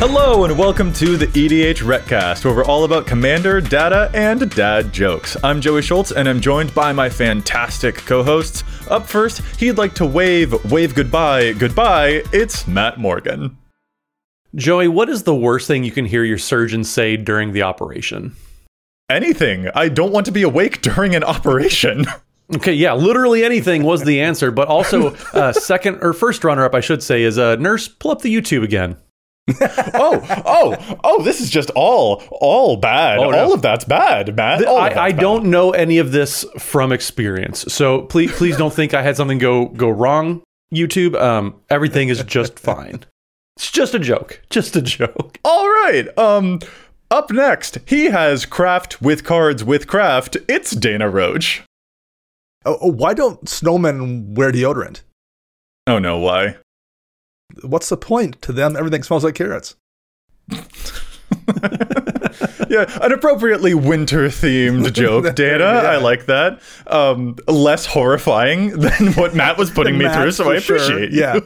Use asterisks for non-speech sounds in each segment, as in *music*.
Hello and welcome to the EDHRECast, where we're all about commander, data, and dad jokes. I'm Joey Schultz, and I'm joined by my fantastic co-hosts. Up first, he'd like to wave, wave goodbye, goodbye. It's Matt Morgan. Joey, what is the worst thing you can hear your surgeon say during the operation? Anything. I don't want to be awake *laughs* during an operation. *laughs* Okay, yeah, literally anything was the answer, but also *laughs* uh, second or first runner up, I should say, is a uh, nurse. Pull up the YouTube again. *laughs* oh, oh, oh! This is just all, all bad. Oh, no. All of that's bad, Matt. I, I don't know any of this from experience, so please, please don't think I had something go go wrong. YouTube, um, everything is just *laughs* fine. It's just a joke, just a joke. All right. Um, up next, he has craft with cards with craft. It's Dana Roach. Oh, oh why don't snowmen wear deodorant? Oh no, why? What's the point to them? Everything smells like carrots. *laughs* yeah, an appropriately winter themed *laughs* joke, Dana. yeah. I like that. Um, less horrifying *laughs* than what Matt was putting me through, so I appreciate sure. you. Yeah.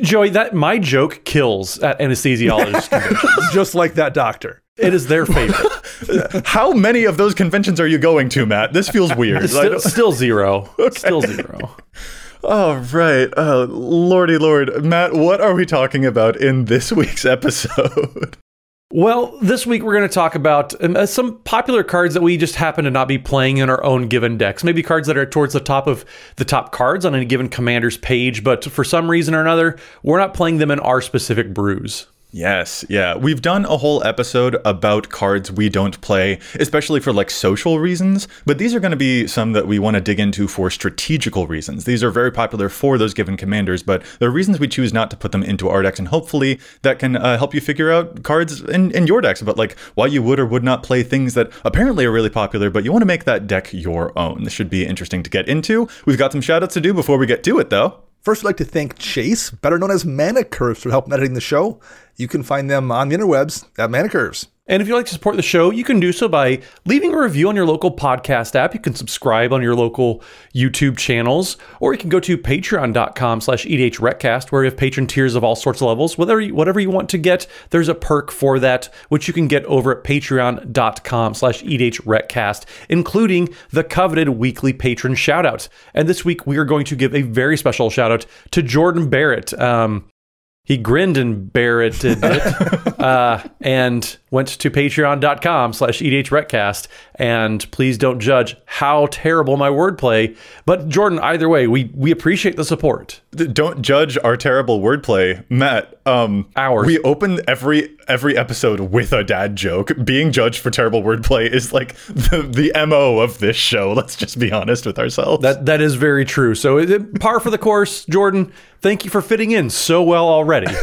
Joey, that my joke kills at anesthesiologists conventions. Just like that doctor. It is their favorite. How many of those conventions are you going to, Matt? This feels weird. Still, still zero. Okay. Still zero. All right. Uh, Lordy Lord. Matt, what are we talking about in this *laughs* week's episode? Well, this week we're going to talk about um, uh, some popular cards that we just happen to not be playing in our own given decks. Maybe cards that are towards the top of the top cards on any given commander's page, but for some reason or another, we're not playing them in our specific brews. Yes, yeah. We've done a whole episode about cards we don't play, especially for like social reasons, but these are going to be some that we want to dig into for strategical reasons. These are very popular for those given commanders, but there are reasons we choose not to put them into our decks, and hopefully that can uh, help you figure out cards in, in your decks about like why you would or would not play things that apparently are really popular, but you want to make that deck your own. This should be interesting to get into. We've got some shoutouts to do before we get to it, though. First, I'd like to thank Chase, better known as Mana Curves, for helping editing the show. You can find them on the interwebs at Mana Curves. And if you'd like to support the show, you can do so by leaving a review on your local podcast app. You can subscribe on your local YouTube channels, or you can go to patreon.com slash edhrecast, where we have patron tiers of all sorts of levels. Whatever you, whatever you want to get, there's a perk for that, which you can get over at patreon.com slash edhrecast, including the coveted weekly patron shoutout. And this week, we are going to give a very special shout out to Jordan Barrett. Um, he grinned and barretted it *laughs* uh, and went to patreon.com slash edhrecast and please don't judge how terrible my wordplay. But jordan either way we we appreciate the support. Don't judge our terrible wordplay. Matt um ours. we open every every episode with a dad joke. Being judged for terrible wordplay is like the, the mo of this show. Let's just be honest with ourselves. That that is very true. So it, par for the course jordan? Thank you for fitting in so well already. *laughs*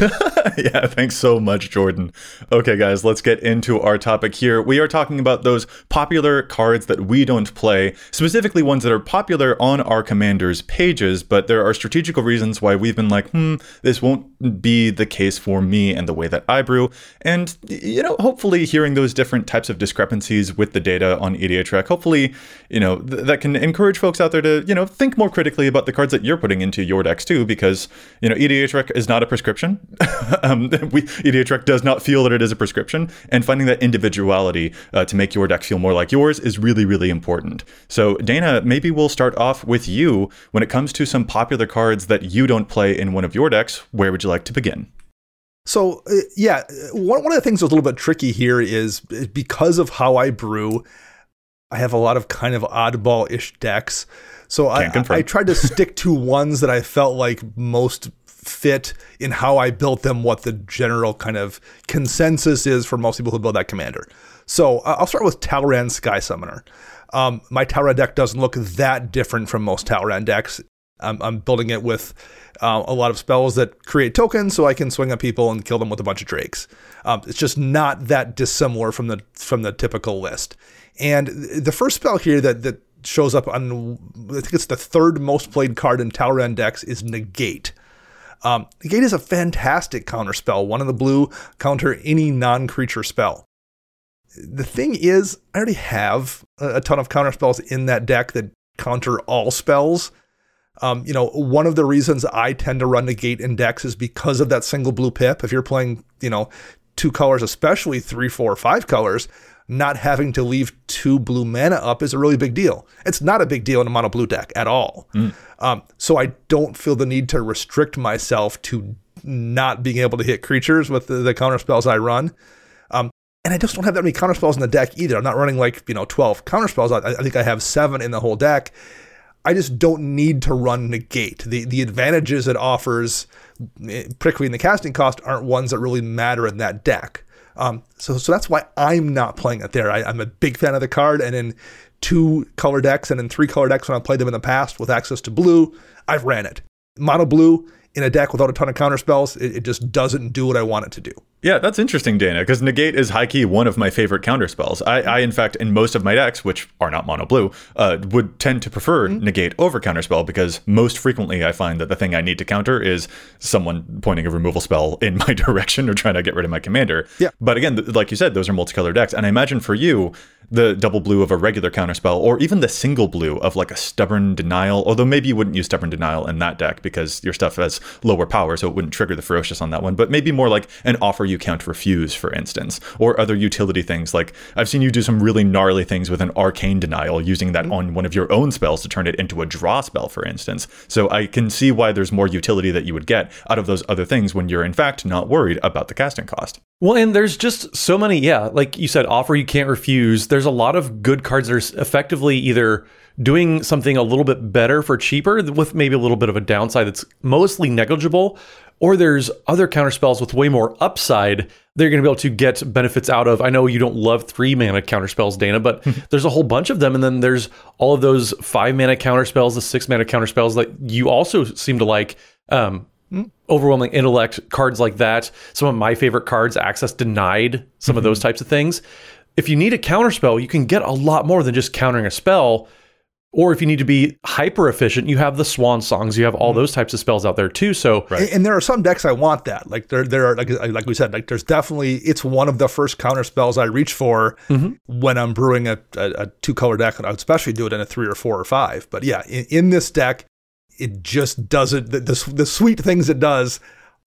Yeah thanks so much jordan. Okay guys let's get into our topic here. We are talking about those popular cards that we don't play specifically ones that are popular on our commanders pages but there are strategical reasons why we've been like hmm this won't be the case for me and the way that i brew. And you know hopefully hearing those different types of discrepancies with the data on EDHREC hopefully you know th- that can encourage folks out there to you know think more critically about the cards that you're putting into your decks too because you know EDHREC is not a prescription. *laughs* Um, we, EDHREC does not feel that it is a prescription and finding that individuality uh, to make your deck feel more like yours is really really important. So Dana maybe we'll start off with you when it comes to some popular cards that you don't play in one of your decks. Where would you like to begin so uh, yeah, one one of the things that's a little bit tricky here is because of how I brew, I have a lot of kind of oddball ish decks. So I, I, tried to stick to *laughs* ones that I felt like most fit in how I built them, what the general kind of consensus is for most people who build that commander. So uh, I'll start with Talrand Sky Summoner. Um, my Talrand deck doesn't look that different from most Talrand decks. I'm, I'm building it with uh, a lot of spells that create tokens, so I can swing at people and kill them with a bunch of drakes. Um, it's just not that dissimilar from the from the typical list. And the first spell here that that shows up on I think it's the third most played card in Talrand decks is Negate. Um, Negate is a fantastic counter spell. One in the blue, counter any non-creature spell. The thing is, I already have a ton of counter spells in that deck that counter all spells. Um, you know, one of the reasons I tend to run negate in decks is because of that single blue pip. If you're playing, you know, two colors, especially three, four, five colors, not having to leave two blue mana up is a really big deal. It's not a big deal in a mono blue deck at all. Mm. Um, so I don't feel the need to restrict myself to not being able to hit creatures with the, the counter spells I run. Um, and I just don't have that many counter spells in the deck either. I'm not running like, you know, 12 counter spells. I, I think I have seven in the whole deck. I just don't need to run negate. The the advantages it offers, eh, particularly in the casting cost, aren't ones that really matter in that deck. Um, so so that's why I'm not playing it there. I, am a big fan of the card, and in two color decks and in three color decks when I've played them in the past with access to blue, I've ran it. Mono blue in a deck without a ton of counter spells, it, it just doesn't do what I want it to do. Yeah, that's interesting, Dana, because negate is high key one of my favorite counter spells. I, I, in fact, in most of my decks, which are not mono blue, uh, would tend to prefer mm-hmm. negate over counter spell because most frequently I find that the thing I need to counter is someone pointing a removal spell *laughs* in my direction or trying to get rid of my commander. Yeah. But again, like you said, those are multicolored decks, and I imagine for you, the double blue of a regular counterspell, or even the single blue of like a stubborn denial. Although maybe you wouldn't use stubborn denial in that deck because your stuff has lower power, so it wouldn't trigger the ferocious on that one. But maybe more like an offer you can't refuse, for instance, or other utility things. Like I've seen you do some really gnarly things with an arcane denial, using that on one of your own spells to turn it into a draw spell, for instance. So I can see why there's more utility that you would get out of those other things when you're in fact not worried about the casting cost. Well, and there's just so many, yeah, like you said, offer you can't refuse. There's a lot of good cards that are effectively either doing something a little bit better for cheaper with maybe a little bit of a downside that's mostly negligible, or there's other counter spells with way more upside they're going to be able to get benefits out of. I know you don't love three mana counter spells, Dana, but *laughs* there's a whole bunch of them. And then there's all of those five mana counter spells, the six mana counter spells that you also seem to like. Um, overwhelming intellect cards like that some of my favorite cards access denied some mm-hmm. of those types of things if you need a counterspell you can get a lot more than just countering a spell or if you need to be hyper efficient you have the swan songs you have all mm-hmm. those types of spells out there too so right. and, and, there are some decks i want that like there there are like, like we said like there's definitely it's one of the first counter spells i reach for mm-hmm. when i'm brewing a, a, a two color deck and i would especially do it in a three or four or five but yeah in, in this deck it just doesn't the, the, the sweet things it does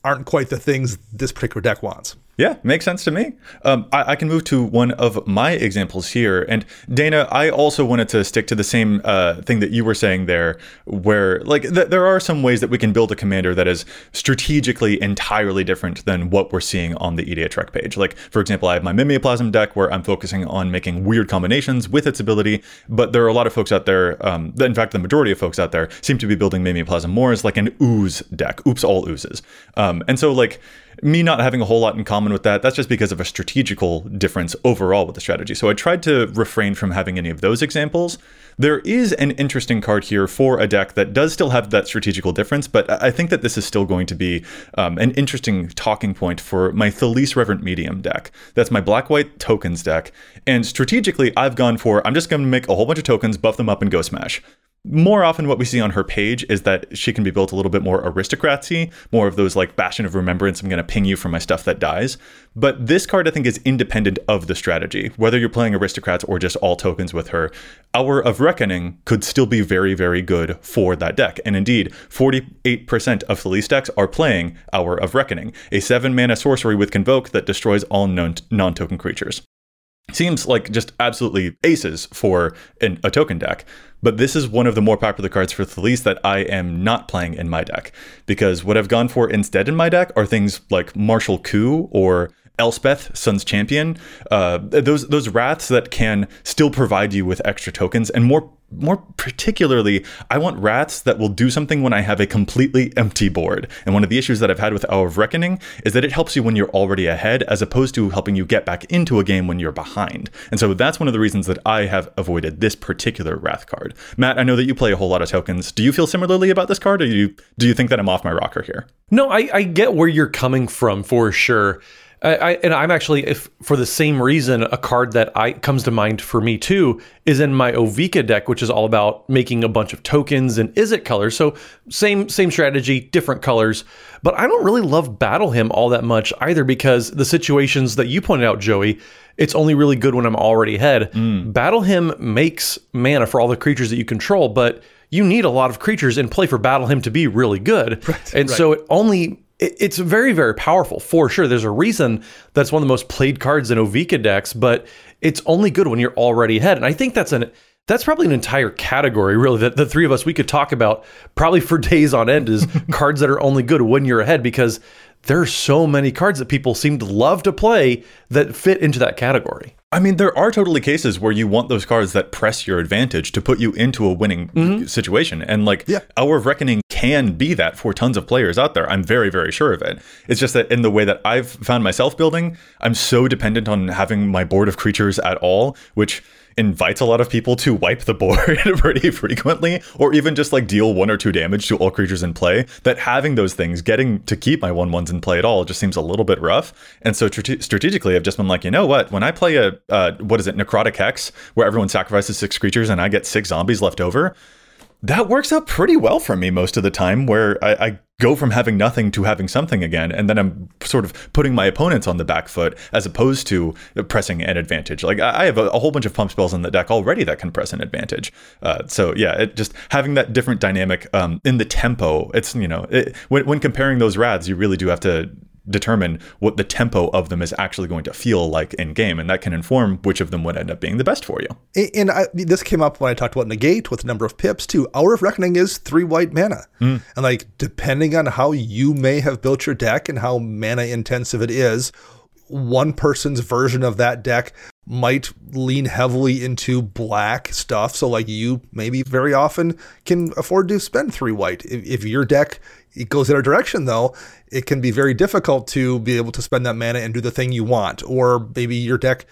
aren't quite the things this particular deck wants. Yeah, makes sense to me. Um, I, I, can move to one of my examples here. And Dana, I also wanted to stick to the same uh, thing that you were saying there, where like th- there are some ways that we can build a commander that is strategically entirely different than what we're seeing on the EDHREC page. Like, for example, I have my Mimeoplasm deck where I'm focusing on making weird combinations with its ability, but there are a lot of folks out there, um, in fact, the majority of folks out there seem to be building Mimeoplasm more as like an ooze deck. Oops, all oozes. Um, and so, like, me not having a whole lot in common with that, that's just because of a strategical difference overall with the strategy. So I tried to refrain from having any of those examples. There is an interesting card here for a deck that does still have that strategical difference, but I think that this is still going to be um, an interesting talking point for my Thalisse Reverent Medium deck. That's my black white tokens deck. And strategically, I've gone for I'm just going to make a whole bunch of tokens, buff them up, and go smash more often what we see on her page is that she can be built a little bit more aristocracy, more of those like bastion of remembrance. I'm going to ping you for my stuff that dies. But this card, I think, is independent of the strategy. Whether you're playing aristocrats or just all tokens with her, Hour of Reckoning could still be very, very good for that deck. And indeed, 48% of Thalisse decks are playing Hour of Reckoning, a seven mana sorcery with Convoke that destroys all known non token creatures seems like just absolutely aces for an, a token deck. But this is one of the more popular cards for Thalisse that I am not playing in my deck. Because what I've gone for instead in my deck are things like Martial Coup or Elspeth, Sun's Champion, uh, those those wraths that can still provide you with extra tokens, and more more particularly, I want wraths that will do something when I have a completely empty board. And one of the issues that I've had with Hour of Reckoning is that it helps you when you're already ahead, as opposed to helping you get back into a game when you're behind. And so that's one of the reasons that I have avoided this particular wrath card. Matt, I know that you play a whole lot of tokens. Do you feel similarly about this card, or do you do you think that I'm off my rocker here? No, I, I get where you're coming from for sure. I, I, and I'm actually, if for the same reason, a card that I comes to mind for me too is in my Ovika deck, which is all about making a bunch of tokens and Izzet colors. So same same strategy, different colors. But I don't really love Battle Hymn all that much either because the situations that you pointed out, Joey, it's only really good when I'm already ahead. Mm. Battle Hymn makes mana for all the creatures that you control, but you need a lot of creatures in play for Battle Hymn to be really good. Right, and right. so it only it's very very powerful for sure. There's a reason that's one of the most played cards in Ovika decks, but it's only good when you're already ahead. And I think that's an that's probably an entire category really that the three of us we could talk about probably for *laughs* days on end is *laughs* cards that are only good when you're ahead because there are so many cards that people seem to love to play that fit into that category. I mean, there are totally cases where you want those cards that press your advantage to put you into a winning mm-hmm. situation. And like yeah. Hour of Reckoning can be that for tons of players out there. I'm very, very sure of it. It's just that in the way that I've found myself building, I'm so dependent on having my board of creatures at all, which invites a lot of people to wipe the *laughs* board *laughs* pretty frequently, or even just like deal one or two damage to all creatures in play. That having those things, getting to keep my one ones in play at all, just seems a little bit rough. And so tr- strategically, I've just been like, you know what? When I play a uh, what is it, necrotic hex, where everyone sacrifices six creatures and I get six zombies left over, that works out pretty well for me most of the time where I, I, go from having nothing to having something again and then i'm sort of putting my opponents on the back foot as opposed to pressing an advantage. Like i have a, a whole bunch of pump spells in the deck already that can press an advantage. Uh, so yeah it just having that different dynamic um, in the tempo it's you know it, when, when comparing those rads you really do have to determine what the tempo of them is actually going to feel like in game, and that can inform which of them would end up being the best for you. And I, this came up when I talked about negate with number of pips too. Hour of Reckoning is three white mana, mm. and like depending on how you may have built your deck and how mana intensive it is, one person's version of that deck might lean heavily into black stuff. So, like, you maybe very often can afford to spend three white. If, if your deck it goes in a direction, though, it can be very difficult to be able to spend that mana and do the thing you want. Or maybe your deck,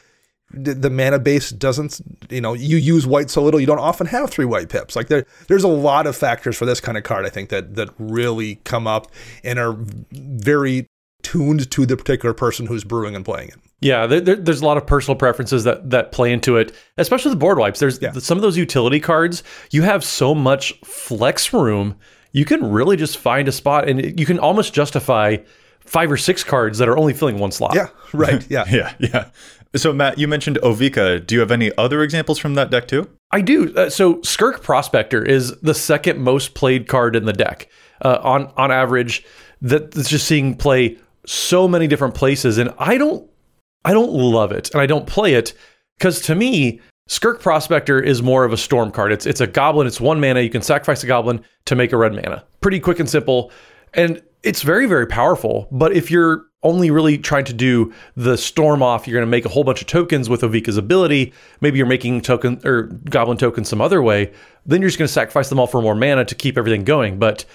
the mana base doesn't, you know, you use white so little, you don't often have three white pips. Like there, there's a lot of factors for this kind of card, I think, that that really come up and are very tuned to the particular person who's brewing and playing it. Yeah, there, there's a lot of personal preferences that that play into it, especially the board wipes. There's yeah. some of those utility cards. You have so much flex room you can really just find a spot and you can almost justify five or six cards that are only filling one slot. Yeah, *laughs* right. Yeah. *laughs* yeah, yeah. So, Matt, you mentioned Ovika. Do you have any other examples from that deck too? I do. Uh, so, Skirk Prospector is the second most played card in the deck. Uh, on on average, that's just seeing play so many different places, and I don't, I don't love it, and I don't play it because to me, Skirk Prospector is more of a storm card. It's it's a goblin. It's one mana. You can sacrifice a goblin to make a red mana. Pretty quick and simple, and it's very very powerful. But if you're only really trying to do the storm off, you're going to make a whole bunch of tokens with Ovika's ability. Maybe you're making token or goblin tokens some other way. Then you're just going to sacrifice them all for more mana to keep everything going. But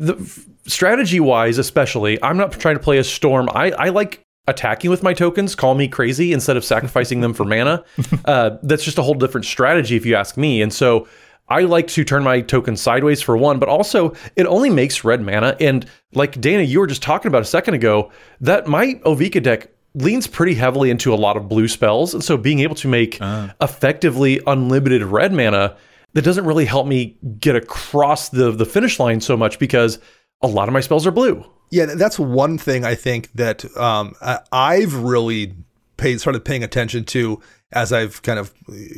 the strategy wise, especially, I'm not trying to play a storm. I, I like attacking with my tokens call me crazy instead of sacrificing them for mana. *laughs* Uh, that's just a whole different strategy, if you ask me. And so I like to turn my tokens sideways for one, but also it only makes red mana. And like Dana, you were just talking about a second ago, that my Ovika deck leans pretty heavily into a lot of blue spells. And so being able to make uh. effectively unlimited red mana, that doesn't really help me get across the, the finish line so much because a lot of my spells are blue. Yeah, that's one thing I think that um, I've really paid started paying attention to as I've kind of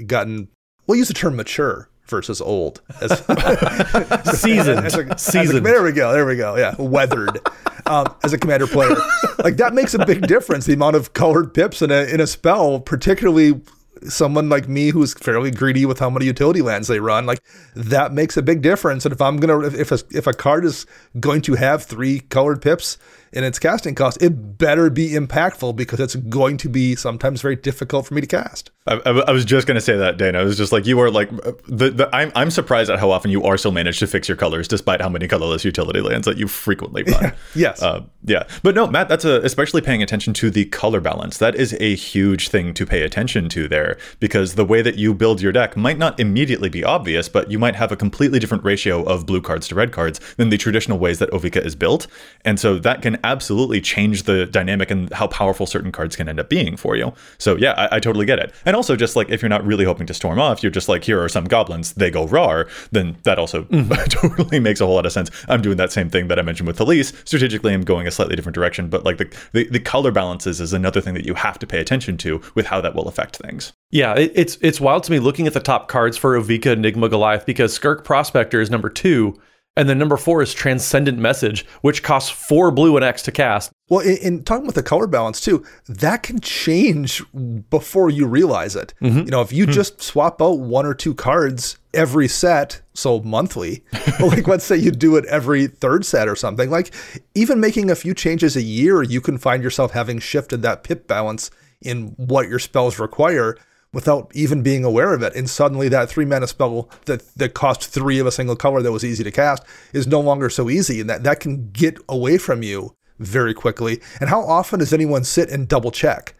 gotten. We'll use the term mature versus old. As, *laughs* seasoned. As a, seasoned. There we go. There we go. Yeah, weathered. Um, as a commander player, like that makes a big difference. The amount of colored pips in a in a spell, particularly someone like me who's fairly greedy with how many utility lands they run, like that makes a big difference. And if I'm gonna if a, if a card is going to have three colored pips, in its casting cost, it better be impactful because it's going to be sometimes very difficult for me to cast. I, I was just going to say that, Dana. I was just like, you are like, the, the, I'm, I'm surprised at how often you are still managed to fix your colors despite how many colorless utility lands that you frequently run. *laughs* yes. Uh, yeah. But no, Matt, that's a, especially paying attention to the color balance. That is a huge thing to pay attention to there because the way that you build your deck might not immediately be obvious, but you might have a completely different ratio of blue cards to red cards than the traditional ways that Ovika is built. And so that can absolutely change the dynamic and how powerful certain cards can end up being for you. So yeah, I, I, totally get it. And also just like if you're not really hoping to storm off, you're just like, here are some goblins, they go rar, then that also mm-hmm. *laughs* totally makes a whole lot of sense. I'm doing that same thing that I mentioned with Elise. Strategically, I'm going a slightly different direction, but like the, the, the color balances is another thing that you have to pay attention to with how that will affect things. Yeah, it, it's it's wild to me looking at the top cards for Ovika Enigma Goliath because Skirk Prospector is number two and then number four is Transcendent Message, which costs four blue and X to cast. Well, in, in talking with the color balance too, that can change before you realize it. Mm-hmm. You know, if you mm-hmm. just swap out one or two cards every set, so monthly, *laughs* like let's say you do it every third set or something, like even making a few changes a year, you can find yourself having shifted that pip balance in what your spells require without even being aware of it. And suddenly that three mana spell that, that cost three of a single color that was easy to cast is no longer so easy. And that, that can get away from you very quickly. And how often does anyone sit and double check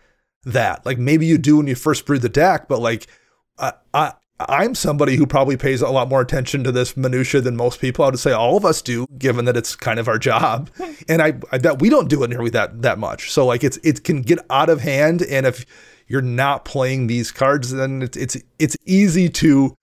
that? Like maybe you do when you first brew the deck, but like I, I I'm somebody who probably pays a lot more attention to this minutia than most people. I would say all of us do, given that it's kind of our job. *laughs* And I, I bet we don't do it nearly that that much. So like it's it can get out of hand, and if you're not playing these cards, then it's it's it's easy to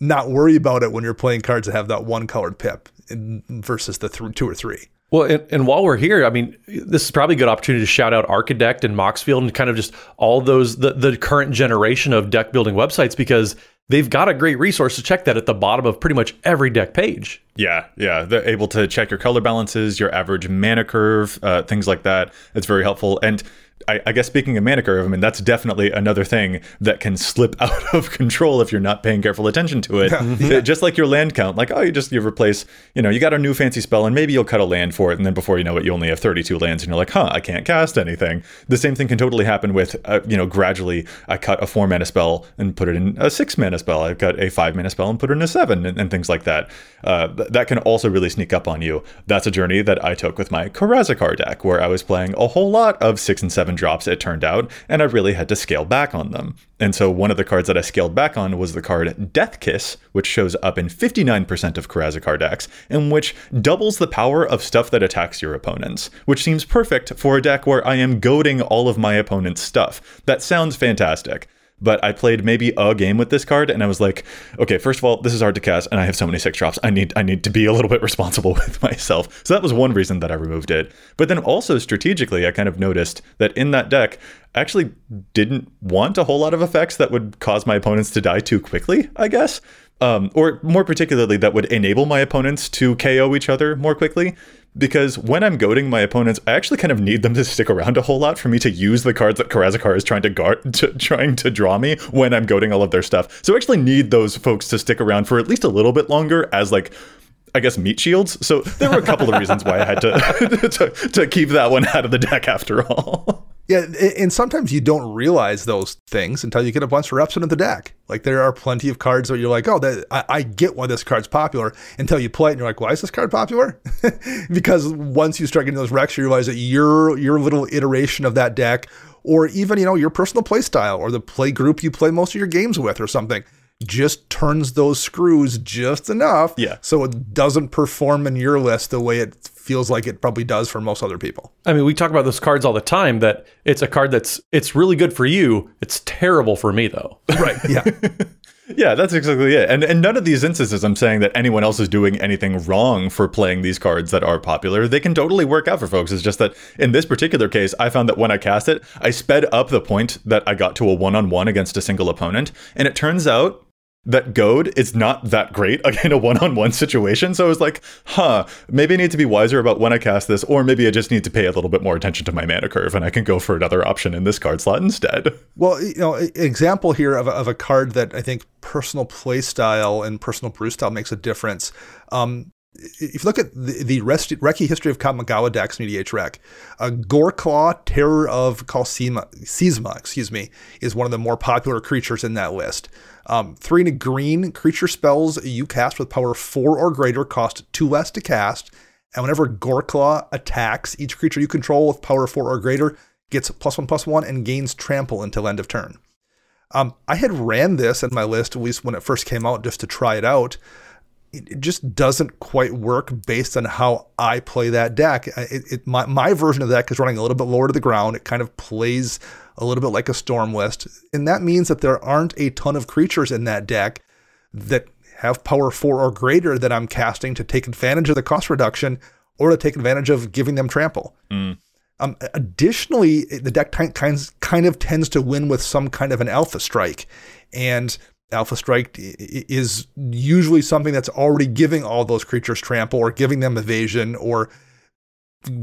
not worry about it when you're playing cards that have that one colored pip versus the th- two or three. Well, and, and, while we're here, I mean, this is probably a good opportunity to shout out Archidekt and Moxfield and kind of just all those the, the current generation of deck building websites because they've got a great resource to check that at the bottom of pretty much every deck page. Yeah, yeah, they're able to check your color balances, your average mana curve, uh, things like that. It's very helpful and I, I, guess speaking of mana curve, I mean that's definitely another thing that can slip *laughs* out of control if you're not paying careful attention to it. *laughs* Yeah. Just like your land count, like oh, you just you replace, you know, you got a new fancy spell and maybe you'll cut a land for it, and then before you know it, you only have 32 lands, and you're like, huh, I can't cast anything. The same thing can totally happen with, uh, you know, gradually I cut a four mana spell and put it in a six mana spell. I cut a five mana spell and put it in a seven, and, and things like that. Uh, th- that can also really sneak up on you. That's a journey that I took with my Karazikar deck, where I was playing a whole lot of six and seven drops. It turned out, and I really had to scale back on them. And so one of the cards that I scaled back on was the card Death Kiss, which shows up in 59% of Karazikar decks, and which doubles the power of stuff that attacks your opponents, which seems perfect for a deck where I am goading all of my opponent's stuff. That sounds fantastic but I played maybe a game with this card and I was like, okay, first of all, this is hard to cast and I have so many six drops. I need I need to be a little bit responsible *laughs* with myself. So that was one reason that I removed it. But then also strategically, I kind of noticed that in that deck, I actually didn't want a whole lot of effects that would cause my opponents to die too quickly, I guess. Um, or more particularly, that would enable my opponents to KO each other more quickly because when I'm goading my opponents, I actually kind of need them to stick around a whole lot for me to use the cards that Karazikar is trying to guard, *laughs* to, trying to draw me when I'm goading all of their stuff. So I actually need those folks to stick around for at least a little bit longer as like I guess meat shields. So there were a couple of reasons why I had to, *laughs* to to keep that one out of the deck after all. *laughs* Yeah, and sometimes you don't realize those things until you get a bunch of reps into the deck. Like there are plenty of cards where you're like, oh, that, I, I, get why this card's popular until you play it and you're like, why is this card popular? *laughs* because once you start getting those recs, you realize that your your little iteration of that deck, or even you know your personal play style or the play group you play most of your games with or something, just turns those screws just enough, yeah. so it doesn't perform in your list the way it feels like it probably does for most other people. I mean, we talk about those cards all the time that it's a card that's it's really good for you. It's terrible for me though. *laughs* Right. Yeah. *laughs* yeah, that's exactly it. And and none of these instances I'm saying that anyone else is doing anything wrong for playing these cards that are popular. They can totally work out for folks. It's just that in this particular case, I found that when I cast it, I sped up the point that I got to a one-on-one against a single opponent, and it turns out that goad is not that great *laughs* in a one-on-one situation. So I was like, huh, maybe I need to be wiser about when I cast this, or maybe I just need to pay a little bit more attention to my mana curve, and I can go for another option in this card slot instead. *laughs* Well, you know, example here of a, of a card that I think personal play style and personal brew style makes a difference. Um, if you look at the, the Reki history of Kamigawa decks in EDHREC, uh, Goreclaw, Terror of Qal Sisma, excuse me, is one of the more popular creatures in that list. Um, three and a green creature spells you cast with power four or greater cost two less to cast. And whenever Goreclaw attacks, each creature you control with power four or greater gets plus one plus one and gains trample until end of turn. Um, I had ran this in my list, at least when it first came out, just to try it out it just doesn't quite work based on how I play that deck. It, it, my, my version of that deck is running a little bit lower to the ground. It kind of plays a little bit like a storm list. And that means that there aren't a ton of creatures in that deck that have power four or greater that I'm casting to take advantage of the cost reduction or to take advantage of giving them trample. Mm. Um, additionally, the deck kind, kind of tends to win with some kind of an alpha strike. And Alpha Strike is usually something that's already giving all those creatures trample or giving them evasion or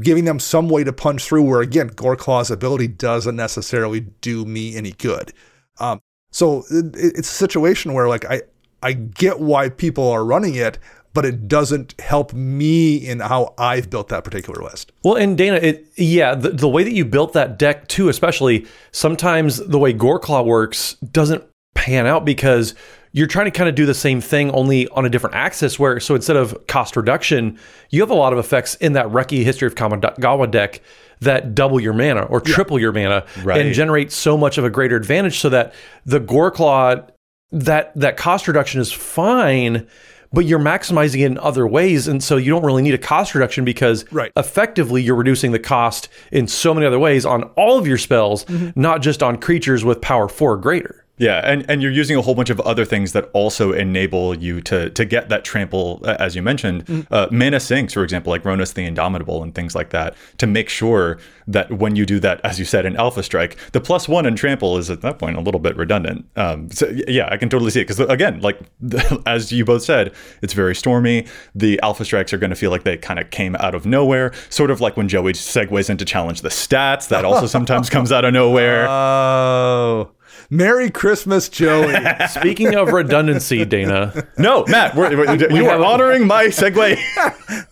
giving them some way to punch through. Where again, Goreclaw's ability doesn't necessarily do me any good. Um, so it's a situation where like I I get why people are running it, but it doesn't help me in how I've built that particular list. Well, and Dana, it yeah, the, the way that you built that deck too, especially sometimes the way Goreclaw works doesn't pan out because you're trying to kind of do the same thing only on a different axis where so instead of cost reduction you have a lot of effects in that Reki history of kamigawa deck that double your mana or triple yeah. your mana right. and generate so much of a greater advantage so that the Goreclaw that that cost reduction is fine but you're maximizing it in other ways and so you don't really need a cost reduction because right. effectively you're reducing the cost in so many other ways on all of your spells mm-hmm. not just on creatures with power 4 or greater yeah, and, and you're using a whole bunch of other things that also enable you to to get that trample, as you mentioned, mm. uh, mana sinks, for example, like Rhonas the Indomitable and things like that, to make sure that when you do that, as you said, in Alpha Strike, the plus one in trample is at that point a little bit redundant. Um, so yeah, I can totally see it because again, like *laughs* as you both said, it's very stormy. The Alpha Strikes are going to feel like they kind of came out of nowhere, sort of like when Joey segues into challenge the stats. That also *laughs* sometimes comes out of nowhere. Oh. Merry Christmas, Joey. *laughs* Speaking of redundancy, Dana. No, Matt, we're, we're, we you are honoring my segue.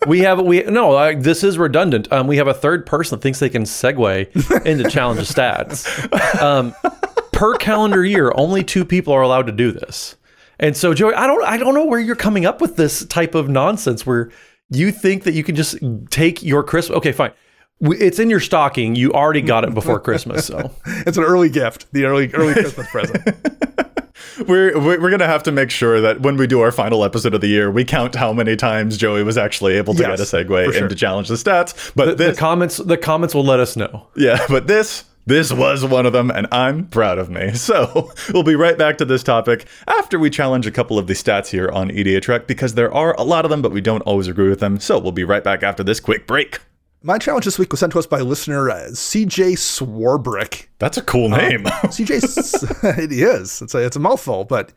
*laughs* we have we no. Uh, this is redundant. Um, we have a third person that thinks they can segue into challenge of stats. *laughs* Um, per calendar year, only two people are allowed to do this. And so, Joey, I don't, I don't know where you're coming up with this type of nonsense where you think that you can just take your Christmas. Okay, fine it's in your stocking. You already got it before *laughs* Christmas, so it's an early gift, the early early *laughs* Christmas present. we're we're gonna have to make sure that when we do our final episode of the year, we count how many times Joey was actually able to yes, get a segue sure. and to challenge the stats. But the, this, the comments the comments will let us know. Yeah, but this this was one of them, and I'm proud of me. So *laughs* we'll be right back to this topic after we challenge a couple of the stats here on EDHREC because there are a lot of them, but we don't always agree with them. So we'll be right back after this quick break. My challenge this week was sent to us by listener uh, CJ Swarbrick. That's a cool uh, name. *laughs* CJ, *laughs* it is. It's a, it's a mouthful, but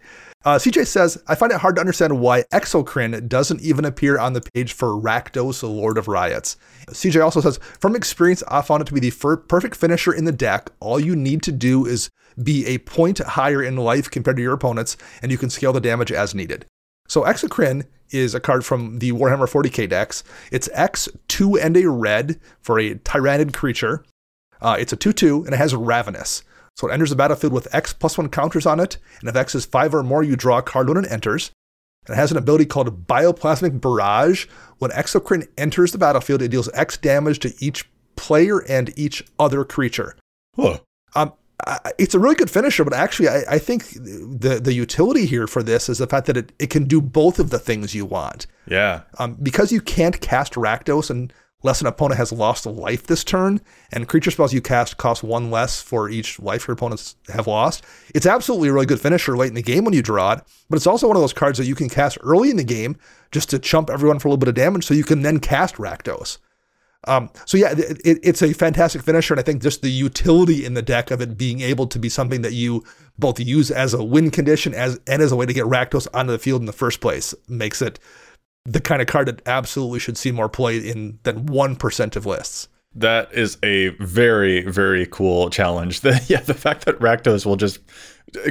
uh, CJ says, I find it hard to understand why Exocrine doesn't even appear on the page for Rakdos, Lord of Riots. CJ also says, from experience, I found it to be the fir- perfect finisher in the deck. All you need to do is be a point higher in life compared to your opponents, and you can scale the damage as needed. So Exocrine is a card from the Warhammer 40k decks. It's X, 2 and a red for a Tyranid creature. Uh, it's a 2 2 and it has Ravenous. So it enters the battlefield with X plus 1 counters on it. And if X is 5 or more, you draw a card when it enters. And it has an ability called Bioplasmic Barrage. When Exocrine enters the battlefield, it deals X damage to each player and each other creature. Huh. Um, it's a really good finisher, but actually, I, I, think the the utility here for this is the fact that it, it can do both of the things you want. Yeah. Um, because you can't cast Rakdos unless an opponent has lost a life this turn, and creature spells you cast cost one less for each life your opponents have lost. It's absolutely a really good finisher late in the game when you draw it, but it's also one of those cards that you can cast early in the game just to chump everyone for a little bit of damage, so you can then cast Rakdos. Um, so yeah, it, it's a fantastic finisher, and I think just the utility in the deck of it being able to be something that you both use as a win condition as and as a way to get Rakdos onto the field in the first place makes it the kind of card that absolutely should see more play in than one percent of lists. That is a very very cool challenge. *laughs* The, yeah, the fact that Rakdos will just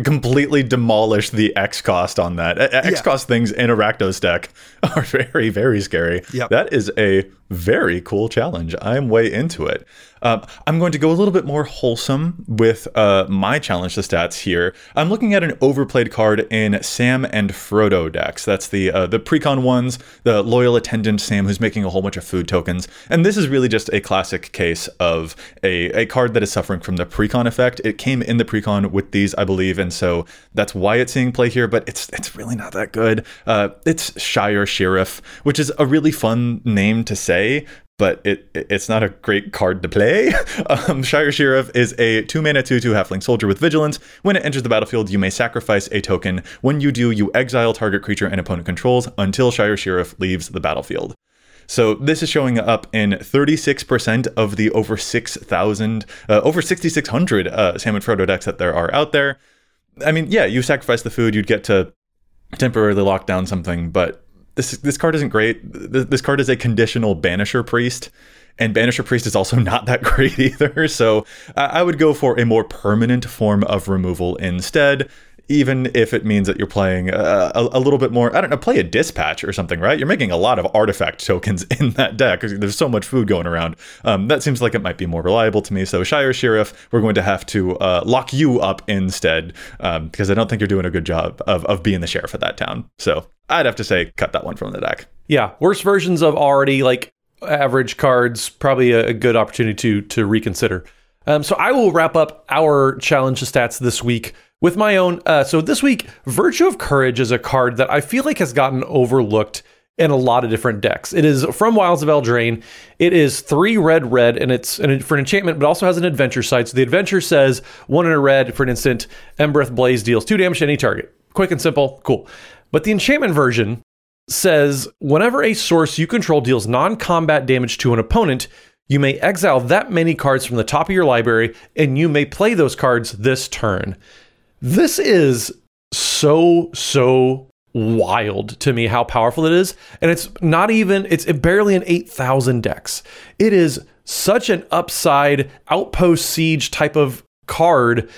completely demolish the X cost on that. X yeah. cost things in a Rakdos deck *laughs* are very, very scary. Yep. That is a very cool challenge. I'm way into it. Uh, I'm going to go a little bit more wholesome with uh, my challenge to stats here. I'm looking at an overplayed card in Sam and Frodo decks. That's the uh, the precon ones, the loyal attendant Sam who's making a whole bunch of food tokens. And this is really just a classic case of a, a card that is suffering from the precon effect. It came in the precon with these, I believe believe, and so that's why it's seeing play here. But it's it's really not that good. Uh, it's Shire Sheriff, which is a really fun name to say, but it it's not a great card to play. *laughs* um, Shire Sheriff is a two mana two two halfling soldier with vigilance. When it enters the battlefield, you may sacrifice a token. When you do, you exile target creature and opponent controls until Shire Sheriff leaves the battlefield. So this is showing up in 36% of the over 6,000, uh, over 6,600 uh, Sam and Frodo decks that there are out there. I mean, yeah, you sacrifice the food, you'd get to temporarily lock down something, but this this card isn't great. This, this card is a conditional Banisher Priest, and Banisher Priest is also *laughs* not that great either. So I would go for a more permanent form of removal instead even if it means that you're playing a, a, a, little bit more, I don't know, play a dispatch or something, right? You're making a lot of artifact *laughs* tokens in that deck because there's so much food going around. Um, that seems like it might be more reliable to me. So Shire Sheriff, we're going to have to uh, lock you up instead um, because I don't think you're doing a good job of, of being the sheriff of that town. So I'd have to say cut that one from the deck. Yeah, worse versions of already like average cards, probably a, a good opportunity to to reconsider. Um, so I will wrap up our challenge stats this week with my own. Uh, so this week, Virtue of Courage is a card that I feel like has gotten overlooked in a lot of different decks. It is from Wilds of Eldraine. It is three red, red, and it's an, for an enchantment, but also has an adventure side. So the adventure says one in a red for an instant. Embereth Blaze deals two damage to any target. Quick and simple, cool. But the enchantment version says whenever a source you control deals non-combat damage to an opponent, you may exile that many cards from the top of your library, and you may play those cards this turn. This is so, so wild to me how powerful it is. And it's not even, it's barely an 8,000 dex. It is such an upside outpost siege type of card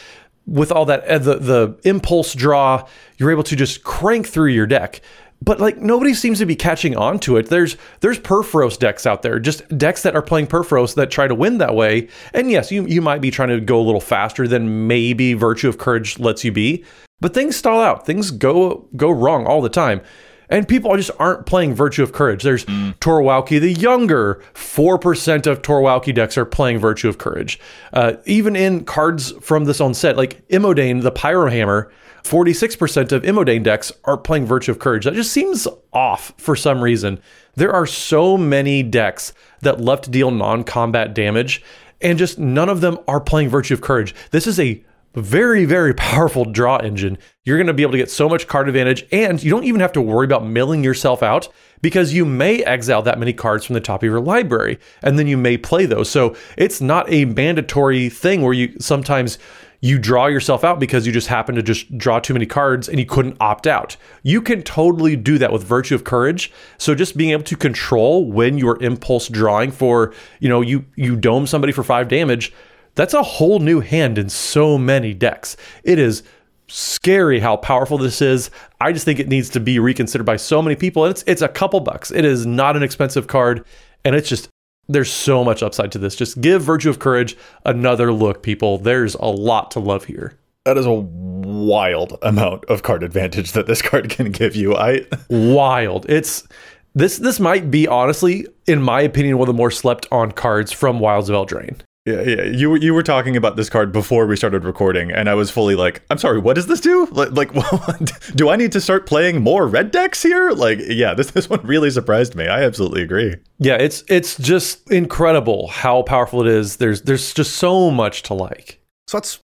with all that, uh, the, the impulse draw. You're able to just crank through your deck but like nobody seems to be catching on to it. There's there's Purphoros decks out there, just decks that are playing Purphoros that try to win that way. And yes, you you might be trying to go a little faster than maybe Virtue of Courage lets you be, but things stall out. Things go go wrong all the time. And people just aren't playing Virtue of Courage. There's mm. Tor Wauki the Younger. 4% of Tor Wauki decks are playing Virtue of Courage. Uh, even in cards from this own set, like Imodane, the Pyrohammer, 46% of Imodane decks are playing Virtue of Courage. That just seems off for some reason. There are so many decks that love to deal non combat damage, and just none of them are playing Virtue of Courage. This is a very, very powerful draw engine. You're going to be able to get so much card advantage, and you don't even have to worry about milling yourself out because you may exile that many cards from the top of your library, and then you may play those. So it's not a mandatory thing where you sometimes you draw yourself out because you just happen to just draw too many cards and you couldn't opt out. You can totally do that with Virtue of Courage. So just being able to control when you're impulse drawing for, you know, you you dome somebody for 5 damage, that's a whole new hand in so many decks. It is scary how powerful this is. I just think it needs to be reconsidered by so many people. And it's it's a couple bucks. It is not an expensive card and it's just there's so much upside to this. Just give Virtue of Courage another look, people. There's a lot to love here. That is a wild amount of card advantage that this card can give you. I wild. It's this this might be honestly, in my opinion, one of the more slept on cards from Wilds of Eldraine. Yeah, yeah. You you were talking about this card before we started recording, and I was fully like, "I'm sorry, what does this do? Like, *laughs* like do I need to start playing more red decks here?" Like, yeah, this this one really surprised me. I absolutely agree. Yeah, it's it's just incredible how powerful it is. There's there's just so much to like. So let's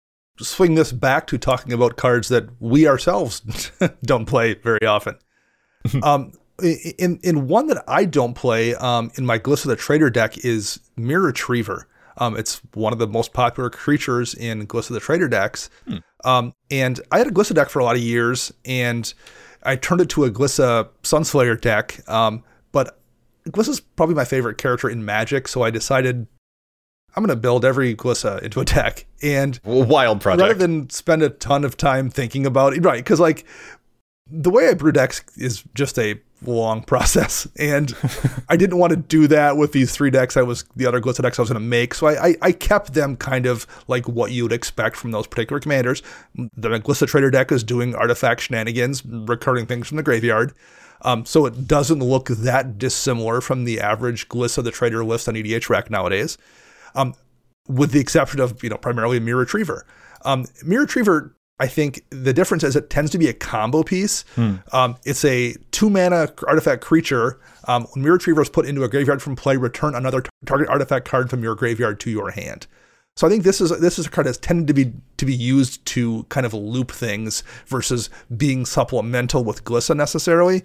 swing this back to talking about cards that we ourselves *laughs* don't play very often. *laughs* um, in in one that I don't play, um, in my Glissa the Traitor deck is Myr Retriever. Um, it's one of the most popular creatures in Glissa the Traitor decks. Hmm. Um, and I had a Glissa deck for a lot of years, and I turned it to a Glissa Sunslayer deck. Um, but Glissa's probably my favorite character in Magic, so I decided I'm going to build every Glissa into a deck. And wild project. Rather than spend a ton of time thinking about it, right? Because like the way I brew decks is just a long *laughs* process. And I didn't want to do that with these three decks I was the other Glissa decks I was going to make. So I, I, I, kept them kind of like what you would expect from those particular commanders. The Glissa Traitor deck is doing artifact shenanigans, recurring things from the graveyard. Um, so it doesn't look that dissimilar from the average Glissa the Traitor list on EDHREC nowadays. Um, with the exception of, you know, primarily Myr Retriever. Um, Myr Retriever I think the difference is it tends to be a combo piece. Hmm. Um, it's a two mana artifact creature. Um, when Myr Retriever is put into a graveyard from play, return another target artifact card from your graveyard to your hand. So I think this is this is a card that's tended to be to be used to kind of loop things versus being supplemental with Glissa necessarily.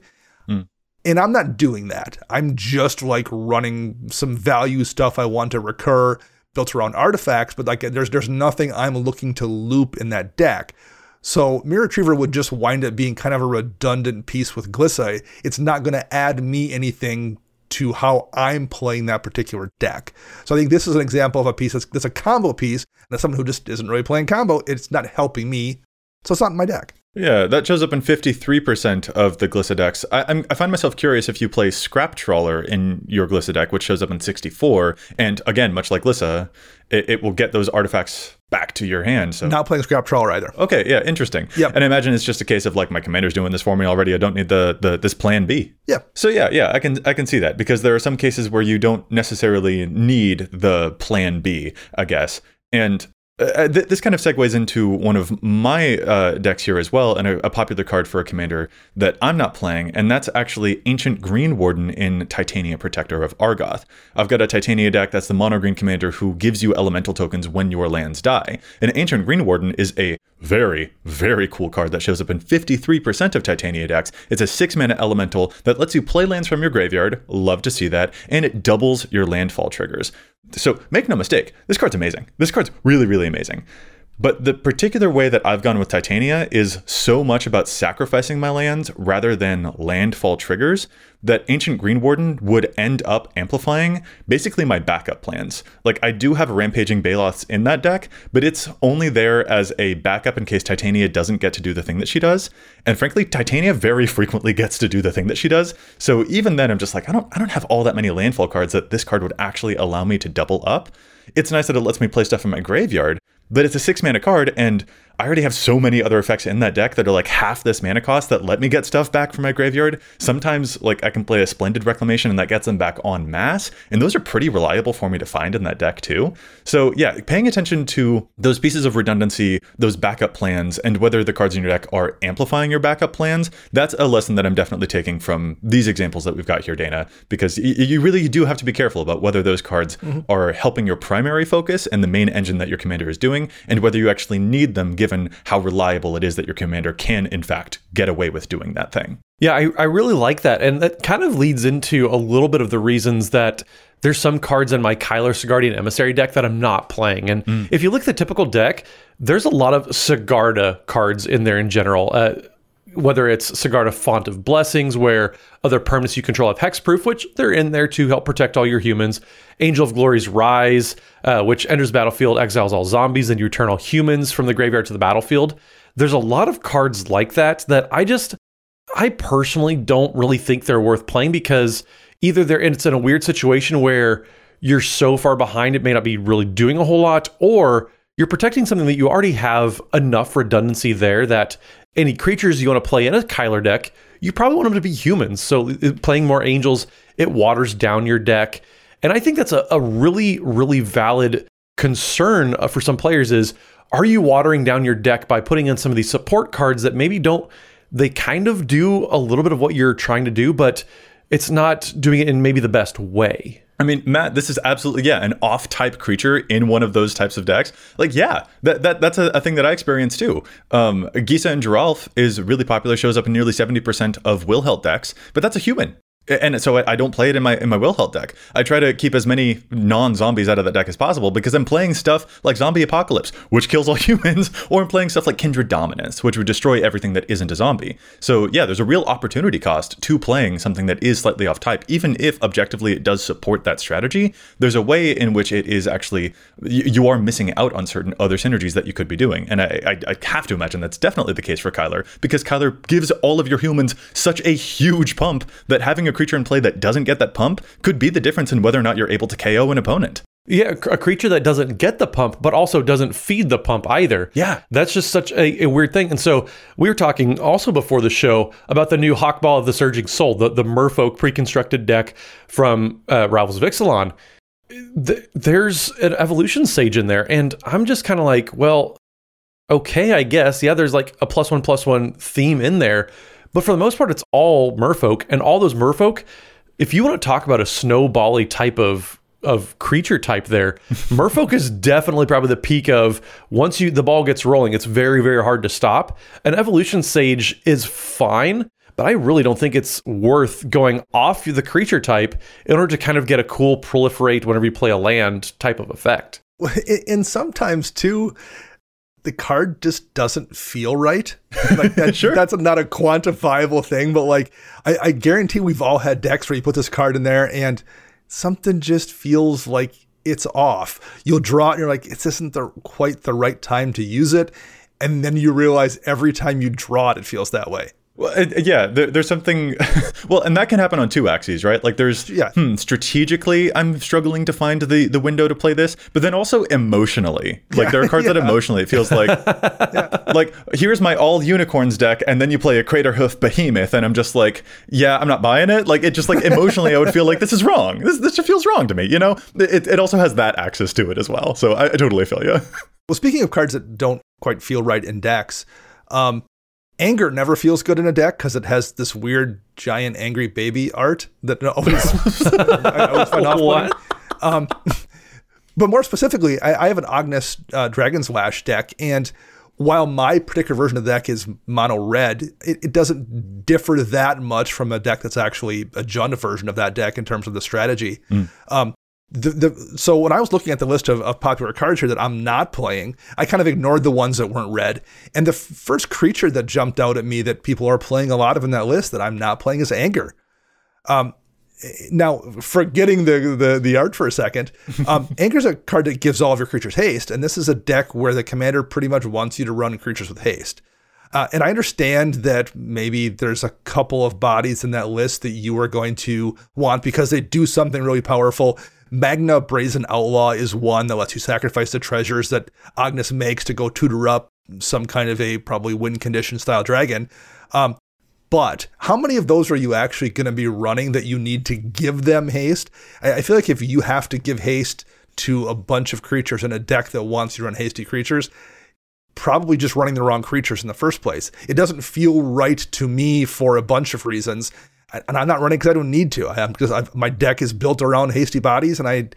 Mm. And I'm not doing that. I'm just like running some value stuff I want to recur built around artifacts, but like there's there's nothing I'm looking to loop in that deck. So Myr Retriever would just wind up being kind of a redundant piece with Glissa. It's not going to add me anything to how I'm playing that particular deck. So I think this is an example of a piece that's, that's a combo piece, and someone who just isn't really playing combo, it's not helping me. So it's not in my deck. Yeah, that shows up in 53% of the Glissa decks. I, I'm, I find myself curious if you play Scrap Trawler in your Glissa deck, which shows up in 64. And again, much like Glissa, it, it will get those artifacts back to your hand. So not playing Scrap Trawler either. Okay, yeah, interesting. Yeah, and I imagine it's just a case of like my commander's doing this for me already. I don't need the the this plan B. Yeah. So yeah, yeah, I can I can see that because there are some cases where you don't necessarily need the plan B, I guess. And uh, uh, th- this kind of segues into one of my uh, decks here as well, and a, a, popular card for a commander that I'm not playing, and that's actually Ancient Greenwarden in Titania Protector of Argoth. I've got a Titania deck that's the mono green commander who gives you elemental tokens when your lands die. And Ancient Greenwarden is a very, very cool card that shows up in 53% of Titania decks. It's a six mana elemental that lets you play lands from your graveyard. Love to see that. And it doubles your landfall triggers. So make no mistake, this card's amazing. This card's really, really amazing. But the particular way that I've gone with Titania is so much about sacrificing my lands rather than landfall triggers that Ancient Greenwarden would end up amplifying basically my backup plans. Like I do have Rampaging Baloths in that deck, but it's only there as a backup in case Titania doesn't get to do the thing that she does. And frankly, Titania very *laughs* frequently gets to do the thing that she does. So even then I'm just like I don't I don't have all that many landfall cards that this card would actually allow me to double up. It's nice that it lets me play stuff in my graveyard, but it's a six mana card, and I already have so many other effects in that deck that are like half this mana cost that let me get stuff back from my graveyard. Sometimes, like, I can play a Splendid Reclamation and that gets them back en masse, and those are pretty reliable for me to find in that deck too. So, yeah, paying attention to those pieces of redundancy, those backup plans, and whether the cards in your deck are amplifying your backup plans, that's a lesson that I'm definitely taking from these examples that we've got here, Dana, because y- you really do have to be careful about whether those cards mm-hmm. are helping your primary focus and the main engine that your commander is doing, and whether you actually need them given how reliable it is that your commander can, in fact, get away with doing that thing. Yeah, I, I really like that. And that kind of leads into a little bit of the reasons that there's some cards in my Kyler Sigarda's Emissary deck that I'm not playing. And mm. if you look at the typical deck, there's a lot of Sigarda cards in there in general. Uh, whether it's Sigarda Font of Blessings, where other permanents you control have hexproof, which they're in there to help protect all your humans. Angel of Glory's Rise, uh, which enters battlefield, exiles all zombies, and you return all humans from the graveyard to the battlefield. There's a lot of cards like that that I just, I personally don't really think they're worth playing because either they're it's in a weird situation where you're so far behind it may not be really doing a whole lot, or you're protecting something that you already have enough redundancy there that any creatures you want to play in a Kyler deck, you probably want them to be humans. So uh, playing more angels, it waters down your deck. And I think that's a, a really, really valid concern uh, for some players is are you watering down your deck by putting in some of these support cards that maybe don't they kind of do a little bit of what you're trying to do, but it's not doing it in maybe the best way. I mean, Matt, this is absolutely yeah, an off-type creature in one of those types of decks. Like, yeah, that, that that's a, a thing that I experience too. Um, Gisa and Geralf is really popular, shows up in nearly seventy percent of Wilhelt decks, but that's a human and so I don't play it in my in my Wilhelt deck. I try to keep as many non-zombies out of that deck as possible because I'm playing stuff like Zombie Apocalypse, which kills all *laughs* humans, or I'm playing stuff like Kindred Dominance, which would destroy everything that isn't a zombie. So yeah, there's a real opportunity cost to playing something that is slightly off type, even if objectively it does support that strategy. There's a way in which it is actually you are missing out on certain other synergies that you could be doing, and I, I, I have to imagine that's definitely the case for Kyler because Kyler gives all of your humans such a huge pump that having a creature in play that doesn't get that pump could be the difference in whether or not you're able to KO an opponent. Yeah, a creature that doesn't get the pump, but also doesn't feed the pump either. Yeah. That's just such a, a weird thing. And so we were talking also before the show about the new Hakbal of the Surging Soul, the, the Merfolk pre constructed deck from uh, Rivals of Ixalan. there's an evolution sage in there. And I'm just kind of like, well, okay, I guess. Yeah, there's like a plus one plus one theme in there. But for the most part, it's all merfolk. And all those merfolk, if you want to talk about a snowbally type of of creature type there, *laughs* merfolk is definitely probably the peak of once you the ball gets rolling, it's very, very hard to stop. An evolution sage is fine, but I really don't think it's worth going off the creature type in order to kind of get a cool proliferate whenever you play a land type of effect. And sometimes too, the card just doesn't feel right. *laughs* Like that, sure. That's not a quantifiable thing, but like I, I guarantee we've all had decks where you put this card in there and something just feels like it's off. You'll draw it and you're like, this isn't the quite the right time to use it. And then you realize every time you draw it, it feels that way. Well, it, yeah, there, there's something. *laughs* well, and that can happen on two axes, right? Like, there's yeah. Hmm, strategically, I'm struggling to find the the window to play this, but then also emotionally, like yeah, there are cards *laughs* yeah. that emotionally it feels like, *laughs* yeah. like here's my all unicorns deck, and then you play a Craterhoof Behemoth, and I'm just like, yeah, I'm not buying it. Like, it just like emotionally, I would feel like this is wrong. This this just feels wrong to me. You know, it it also has that axis to it as well. So I, I totally feel you. Well, speaking of cards that don't quite feel right in decks, um, anger never feels good in a deck because it has this weird giant angry baby art that *laughs* always, *laughs* I always find off what? Um, *laughs* but more specifically, I, I have an Ognis uh, Dragon's Lash deck, and while my particular version of the deck is mono red, it, it, doesn't differ that much from a deck that's actually a Jund version of that deck in terms of the strategy. Mm. Um, the, the, so when I was looking at the list of, of popular cards here that I'm not playing, I kind of ignored the ones that weren't red. And the f- first creature that jumped out at me that people are playing a lot of in that list that I'm not playing is Anger. Um, now, forgetting the, the, the art for a second, um, *laughs* is a card that gives all of your creatures haste, and this is a deck where the commander pretty much wants you to run creatures with haste. Uh, and I understand that maybe there's a couple of bodies in that list that you are going to want because they do something really powerful. Magda Brazen Outlaw is one that lets you sacrifice the treasures that Ognis makes to go tutor up some kind of a probably win condition style dragon. Um, but how many of those are you actually going to be running that you need to give them haste? I, I feel like if you have to give haste to a bunch of creatures in a deck that wants you to run hasty creatures, probably just running the wrong creatures in the first place. It doesn't feel right to me for a bunch of reasons and I'm not running because I don't need to. I am because I've, my deck is built around hasty bodies, and I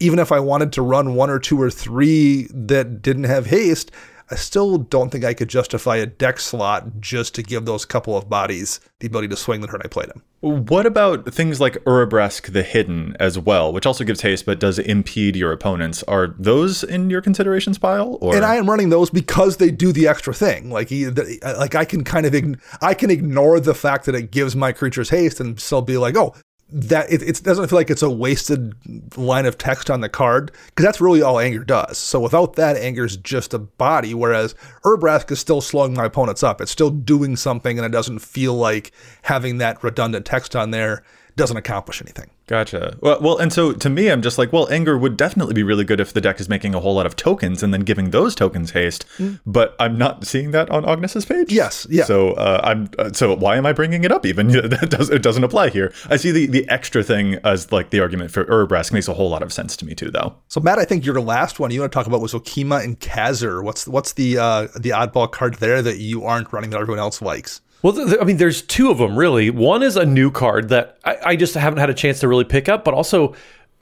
even if I wanted to run one or two or three that didn't have haste, I still don't think I could justify a deck slot just to give those couple of bodies the ability to swing the turn I played them. What about things like Urabrask the Hidden as well, which also gives haste but does impede your opponents? Are those in your considerations pile? Or? And I am running those because they do the extra thing. Like, like I can kind of ign- I can ignore the fact that it gives my creatures haste and still be like, oh, that it, it, doesn't feel like it's a wasted line of text on the card because that's really all anger does. So without that, anger is just a body. Whereas Urabrask is still slowing my opponents up. It's still doing something, and it doesn't feel like having that redundant text on there doesn't accomplish anything. Gotcha. Well, well, and so to me, I'm just like, well, anger would definitely be really good if the deck is making a whole lot of tokens and then giving those tokens haste. Mm. But I'm not seeing that on Ognis's page. Yes. Yeah. So uh, I'm. Uh, so why am I bringing it up? Even *laughs* that does it doesn't apply here. I see the the extra thing as like the argument for Urabrask makes a whole lot of sense to me too, though. So Matt, I think your last one you want to talk about was Ukkima and Cazur. What's what's the uh, the oddball card there that you aren't running that everyone else likes? Well, th- I mean, there's two of them really. One is a new card that I, I just haven't had a chance to really pick up, but also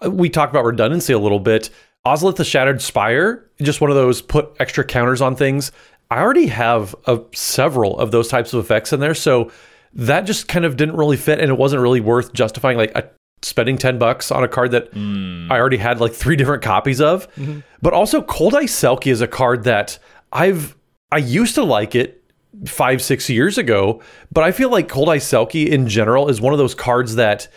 uh, we talked about redundancy a little bit. Ozolith the Shattered Spire, just one of those put extra counters on things. I already have a, several of those types of effects in there, so that just kind of didn't really fit, and it wasn't really worth justifying like a, spending ten bucks on a card that mm. I already had like three different copies of. Mm-hmm. But also, Cold Eye Selkie is a card that I've I used to like it five, six years ago. But I feel like Cold Eye Selkie in general is one of those cards that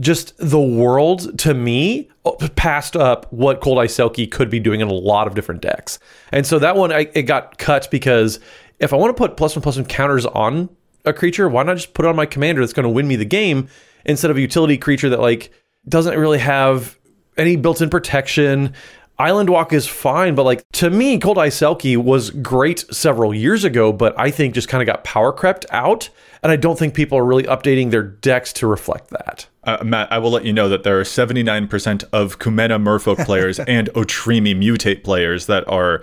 just the world to me passed up what Cold Eye Selkie could be doing in a lot of different decks. And so that one, I, it got cut because if I want to put plus one plus one counters on a creature, why not just put it on my commander that's going to win me the game instead of a utility creature that like doesn't really have any built-in protection Island Walk is fine, but like to me, Cold Eye Selkie was great several years ago, but I think just kind of got power crept out. And I don't think people are really updating their decks to reflect that. Uh, Matt, I will let you know that there are 79% of Kumena Merfolk players *laughs* and Otrimi Mutate players that are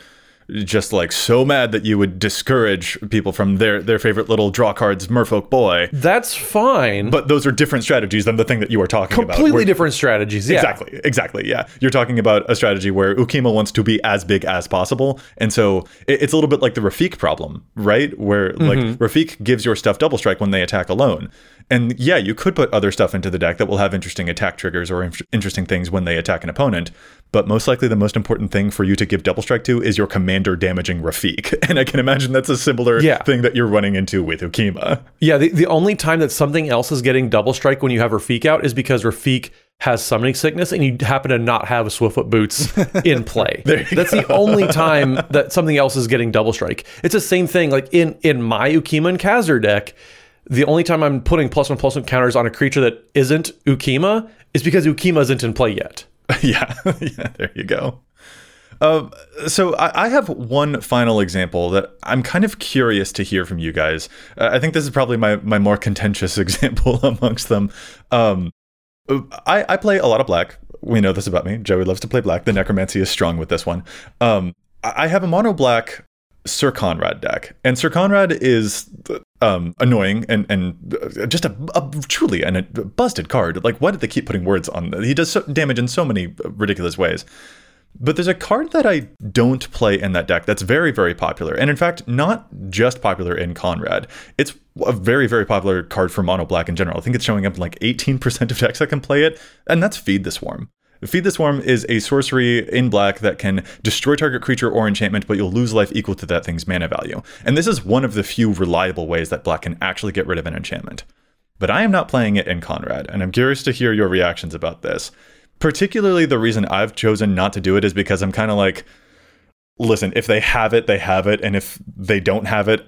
just like so mad that you would discourage people from their their favorite little draw cards, Merfolk Boy. That's fine. But those are different strategies than the thing that you are talking Completely about. Completely different strategies. Yeah. Exactly. Exactly. Yeah. You're talking about a strategy where Ukkima wants to be as big as possible, and so it's a little bit like the Rafiq problem, right? Where like mm-hmm. Rafiq gives your stuff double strike when they attack alone. And yeah, you could put other stuff into the deck that will have interesting attack triggers or in- interesting things when they attack an opponent. But most likely, the most important thing for you to give double strike to is your commander damaging Rafiq. *laughs* And I can imagine that's a similar yeah. thing that you're running into with Ukkima. Yeah, the, the only time that something else is getting double strike when you have Rafiq out is because Rafiq has summoning sickness and you happen to not have Swiftfoot boots *laughs* in play. That's go. the only *laughs* time that something else is getting double strike. It's the same thing. Like in in my Ukkima and Cazur deck, the only time I'm putting plus one plus one counters on a creature that isn't Ukkima is because Ukima isn't in play yet. yeah, yeah, there you go. Uh, so I, I, have one final example that I'm kind of curious to hear from you guys. Uh, I think this is probably my, my more contentious *laughs* example amongst them. Um, I, I play a lot of black. We know this about me. Joey loves to play black. The necromancy is strong with this one. Um, I have a mono black Syr Konrad deck, and Syr Konrad is um, annoying and and just a, a truly and a busted card. Like, why did they keep putting words on? He does so, damage in so many ridiculous ways. But there's a card that I don't play in that deck that's very, very popular. And in fact, not just popular in Konrad. It's a very, very popular card for mono black in general. I think it's showing up in like 18% of decks that can play it, and that's Feed the Swarm. Feed the Swarm is a sorcery in black that can destroy target creature or enchantment, but you'll lose life equal to that thing's mana value. And this is one of the few reliable ways that black can actually get rid of an enchantment. But I am not playing it in Konrad, and I'm curious to hear your reactions about this. Particularly, the reason I've chosen not to do it is because I'm kind of like, listen, if they have it, they have it, and if they don't have it,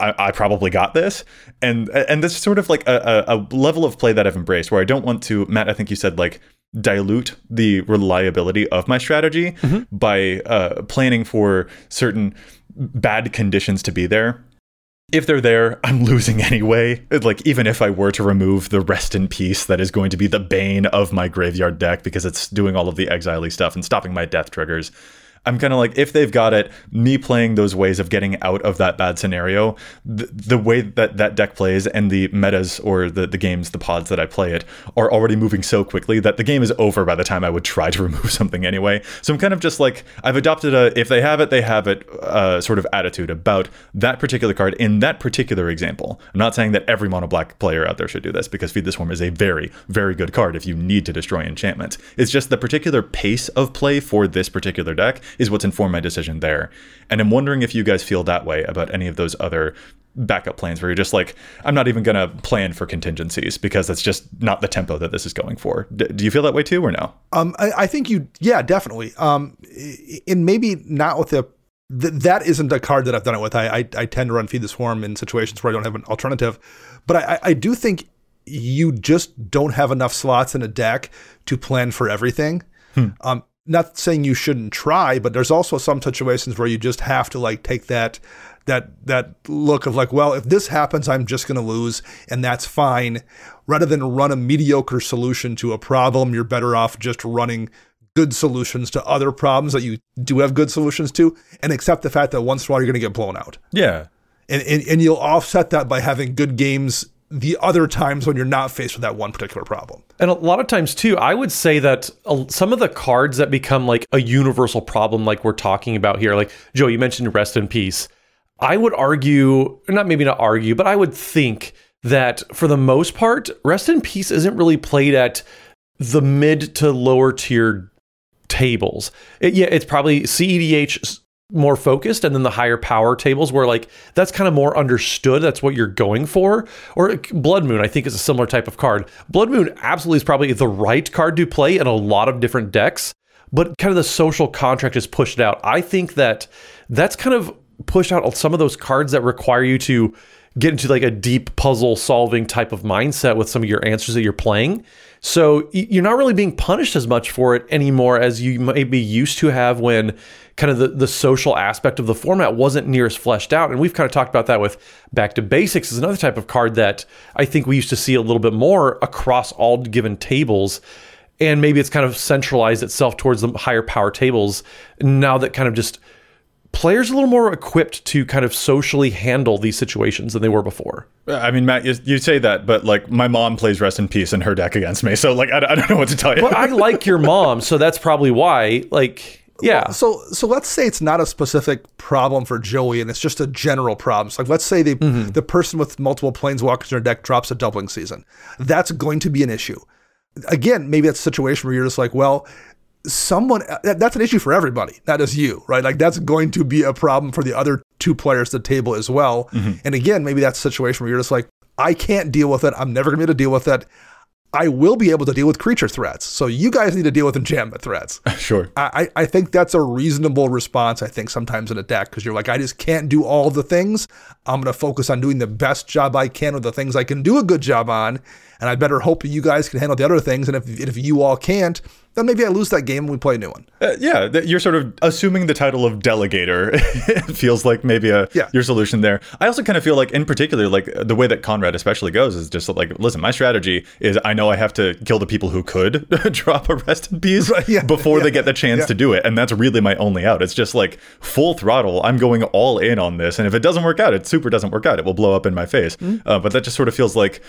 I, I, probably got this, and and this is sort of like a, a, level of play that I've embraced, where I don't want to. Matt, I think you said like dilute the reliability of my strategy mm-hmm. by uh, planning for certain bad conditions to be there. If they're there, I'm losing anyway. Like, even if I were to remove the rest in peace that is going to be the bane of my graveyard deck because it's doing all of the exile stuff and stopping my death triggers, I'm kind of like, if they've got it, me playing those ways of getting out of that bad scenario, the, the way that that deck plays and the metas or the, the games, the pods that I play it are already moving so quickly that the game is over by the time I would try to *laughs* remove something anyway. So I'm kind of just like, I've adopted a if they have it, they have it uh, sort of attitude about that particular card in that particular example. I'm not saying that every mono black player out there should do this because Feed the Swarm is a very, very good card if you need to destroy enchantments. It's just the particular pace of play for this particular deck is what's informed my decision there. And I'm wondering if you guys feel that way about any of those other backup plans where you're just like, I'm not even going to plan for contingencies because that's just not the tempo that this is going for. D- do you feel that way too or no? Um, I, I think you, yeah, definitely. Um, and maybe not with the Th- that isn't a card that I've done it with. I, I, I tend to run feed the swarm in situations where I don't have an alternative, but I, I do think you just don't have enough slots in a deck to plan for everything. Hmm. Um, not saying you shouldn't try, but there's also some situations where you just have to like take that that that look of like, well, if this happens, I'm just going to lose, and that's fine. Rather than run a mediocre solution to a problem, you're better off just running good solutions to other problems that you do have good solutions to, and accept the fact that once in a while you're going to get blown out. Yeah, and, and and you'll offset that by having good games the other times when you're not faced with that one particular problem. And a lot of times too, I would say that uh, some of the cards that become like a universal problem, like we're talking about here, like Joe, you mentioned rest in peace. I would argue, not maybe not argue, but I would think that for the most part, rest in peace isn't really played at the mid to lower tier tables. It, yeah, it's probably CEDH more focused and then the higher power tables where like that's kind of more understood that's what you're going for. Or blood moon i think is a similar type of card. Blood moon absolutely is probably the right card to play in a lot of different decks but kind of the social contract is pushed it out. I think that that's kind of pushed out some of those cards that require you to get into like a deep puzzle solving type of mindset with some of your answers that you're playing so you're not really being punished as much for it anymore as you may be used to have when kind of the, the social aspect of the format wasn't near as fleshed out. And we've kind of talked about that with Back to Basics is another type of card that I think we used to see a little bit more across all given tables. And maybe it's kind of centralized itself towards the higher power tables now that kind of just players a little more equipped to kind of socially handle these situations than they were before. I mean, Matt, you, you, say that, but like my mom plays Rest in Peace in her deck against me, so like I, I don't know what to tell you. But I like your *laughs* mom, so that's probably why. Like, yeah. Well, so so let's say it's not a specific problem for Joey, and it's just a general problem. So like let's say the mm-hmm. the person with multiple planeswalkers in their deck drops a doubling season. That's going to be an issue. Again, maybe that's a situation where you're just like, well, someone that's an issue for everybody, not just you, right? Like that's going to be a problem for the other two players at the table as well. Mm-hmm. And again, maybe that's a situation where you're just like, I can't deal with it. I'm never gonna be able to deal with it. I will be able to deal with creature threats. So you guys need to deal with enchantment threats. *laughs* Sure. I, I think that's a reasonable response, I think, sometimes in a deck, because you're like, I just can't do all the things. I'm going to focus on doing the best job I can with the things I can do a good job on. And I better hope you guys can handle the other things. And if, if you all can't, then maybe I lose that game and we play a new one. Uh, yeah, you're sort of assuming the title of delegator. *laughs* it feels like maybe a yeah. your solution there. I also kind of feel like, in particular, like the way that Konrad especially goes is just like, listen, my strategy is I know I have to kill the people who could *laughs* drop a rest in peace right, yeah, before yeah, they get the chance to do it, and that's really my only out. It's just like full throttle. I'm going all in on this, and if it doesn't work out, it super doesn't work out. It will blow up in my face. Mm-hmm. Uh, but that just sort of feels like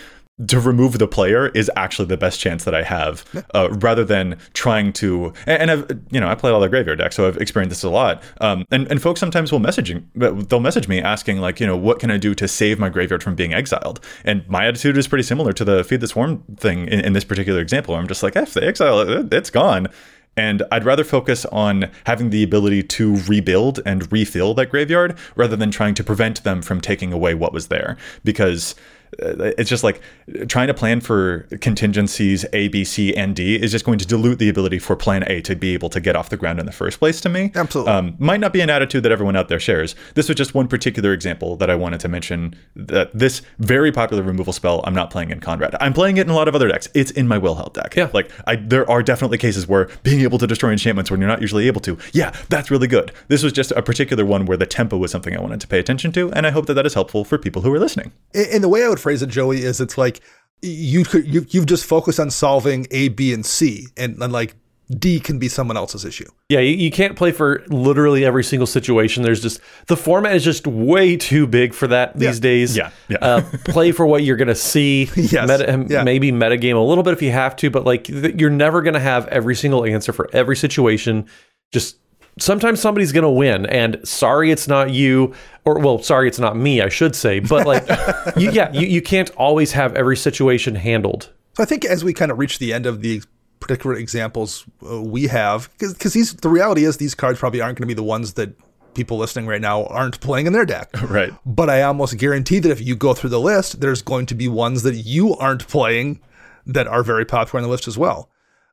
to remove the player is actually the best chance that I have, uh, rather than trying to. And, and, I've you know I play all the graveyard decks, so I've experienced this a lot. Um, and and folks sometimes will messaging, they'll message me asking like you know what can I do to save my graveyard from being exiled? And my attitude is pretty similar to the feed the swarm thing in, in this particular example. Where I'm just like, if they exile it, it's gone. And I'd rather focus on having the ability to rebuild and refill that graveyard rather than trying to prevent them from taking away what was there. Because uh, it's just like trying to plan for contingencies A, B, C, and D is just going to dilute the ability for Plan A to be able to get off the ground in the first place. To me, absolutely, um, might not be an attitude that everyone out there shares. This was just one particular example that I wanted to mention. That this very popular removal spell, I'm not playing in Konrad. I'm playing it in a lot of other decks. It's in my Wilhelt deck. Yeah, like I, there are definitely cases where being able to destroy enchantments when you're not usually able to, yeah, that's really good. This was just a particular one where the tempo was something I wanted to pay attention to, and I hope that that is helpful for people who are listening. In the way I would phrase it, Joey, is it's like you could you, you've just focused on solving A, B, and C, and, and like D can be someone else's issue. Yeah, you, you, can't play for literally every single situation. There's just the format is just way too big for that these yeah. days. Yeah, yeah. uh, play for what you're gonna see. *laughs* yes. Meta, yeah. maybe metagame a little bit if you have to, but like you're never gonna have every single answer for every situation. Just sometimes somebody's going to win and sorry it's not you or well sorry it's not me i should say but like *laughs* you, yeah you, you can't always have every situation handled. So i think as we kind of reach the end of the particular examples uh, we have because these the reality is these cards probably aren't going to be the ones that people listening right now aren't playing in their deck. *laughs* Right. But i almost guarantee that if you go through the list there's going to be ones that you aren't playing that are very popular on the list as well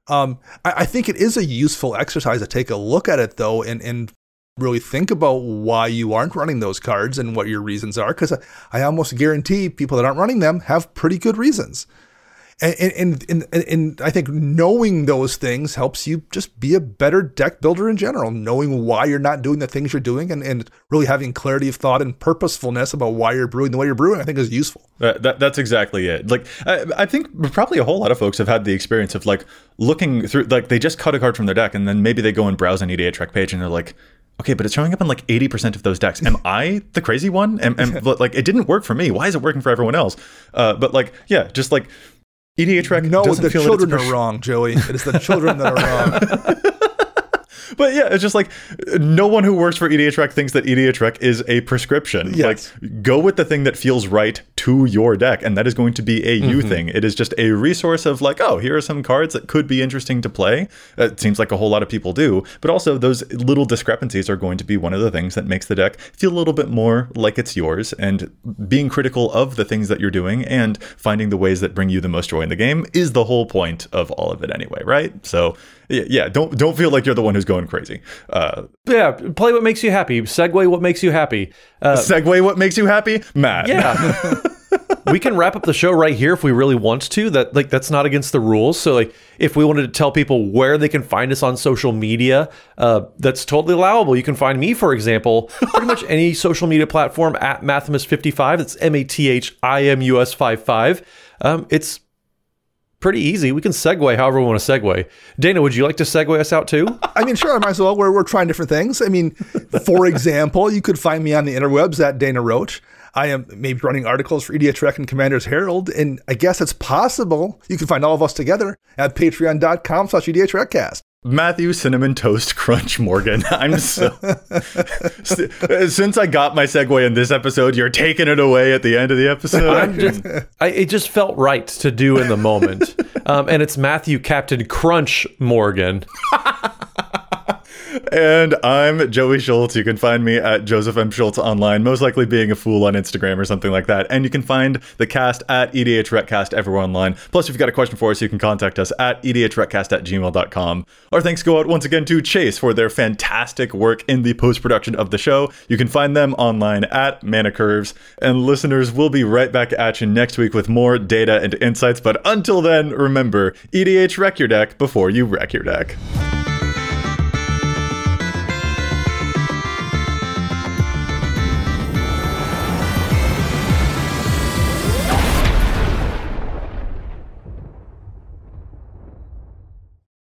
um, I, I, think it is a useful exercise to take a look at it though, and and really think about why you aren't running those cards and what your reasons are, because I, I almost guarantee people that aren't running them have pretty good reasons. And, and, and, and, I think knowing those things helps you just be a better deck builder in general, knowing why you're not doing the things you're doing and, and really having clarity of thought and purposefulness about why you're brewing the way you're brewing, I think is useful. Uh, that, that's exactly it. Like, I, I, think probably a whole lot of folks have had the experience of like looking through, like they just cut a card from their deck and then maybe they go and browse an EDHREC page and they're like, okay, but it's showing up in like 80% of those decks. Am I the crazy one? Am, am, *laughs* like, it didn't work for me. Why is it working for everyone else? Uh, but like, yeah, just like EDHREC no, the children are wrong, Joey. It is the children that are *laughs* wrong. But yeah, it's just like no one who works for EDHREC thinks that EDHREC is a prescription. Yes. Like go with the thing that feels right to your deck, and that is going to be a you mm-hmm. thing. It is just a resource of like, oh, here are some cards that could be interesting to play. It seems like a whole lot of people do, but also those little discrepancies are going to be one of the things that makes the deck feel a little bit more like it's yours. And being critical of the things that you're doing and finding the ways that bring you the most joy in the game is the whole point of all of it anyway, right? So yeah, don't don't feel like you're the one who's going crazy. Uh, yeah, play what makes you happy. Segue what makes you happy. Uh, segue what makes you happy, Matt. Yeah. *laughs* we can wrap up the show right here if we really want to. That like that's not against the rules. So like if we wanted to tell people where they can find us on social media, uh, that's totally allowable. You can find me, for example, pretty much any social media platform at Mathimus55. That's M A T H I M U S 55. Um, it's pretty easy. We can segue however we want to segue. Dana, would you like to segue us out too? *laughs* I mean, sure, I might as well. We're, we're trying different things. I mean, for *laughs* example, you could find me on the interwebs at Dana Roach. I am maybe running articles for EDHREC and Commander's Herald, and I guess it's possible you can find all of us together at patreon.com slash EDHRECast. Matthew Cinnamon Toast Crunch Morgan. *laughs* I'm so. *laughs* Since I got my segue in this episode, you're taking it away at the end of the episode. Just, I, it just felt right to do in the moment. *laughs* Um, and it's Matthew Captain Crunch Morgan. And I'm Joey Schultz. You can find me at Joseph M. Schultz online, most likely being a fool on Instagram or something like that. And you can find the cast at EDHRECast everywhere online. Plus, if you've got a question for us, you can contact us at EDHRECast at gmail.com. Our thanks go out once again to Chase for their fantastic work in the post production of the show. You can find them online at Mana Curves. And listeners, we'll be right back at you next week with more data and insights. But until then, remember EDH wreck your deck before you wreck your deck.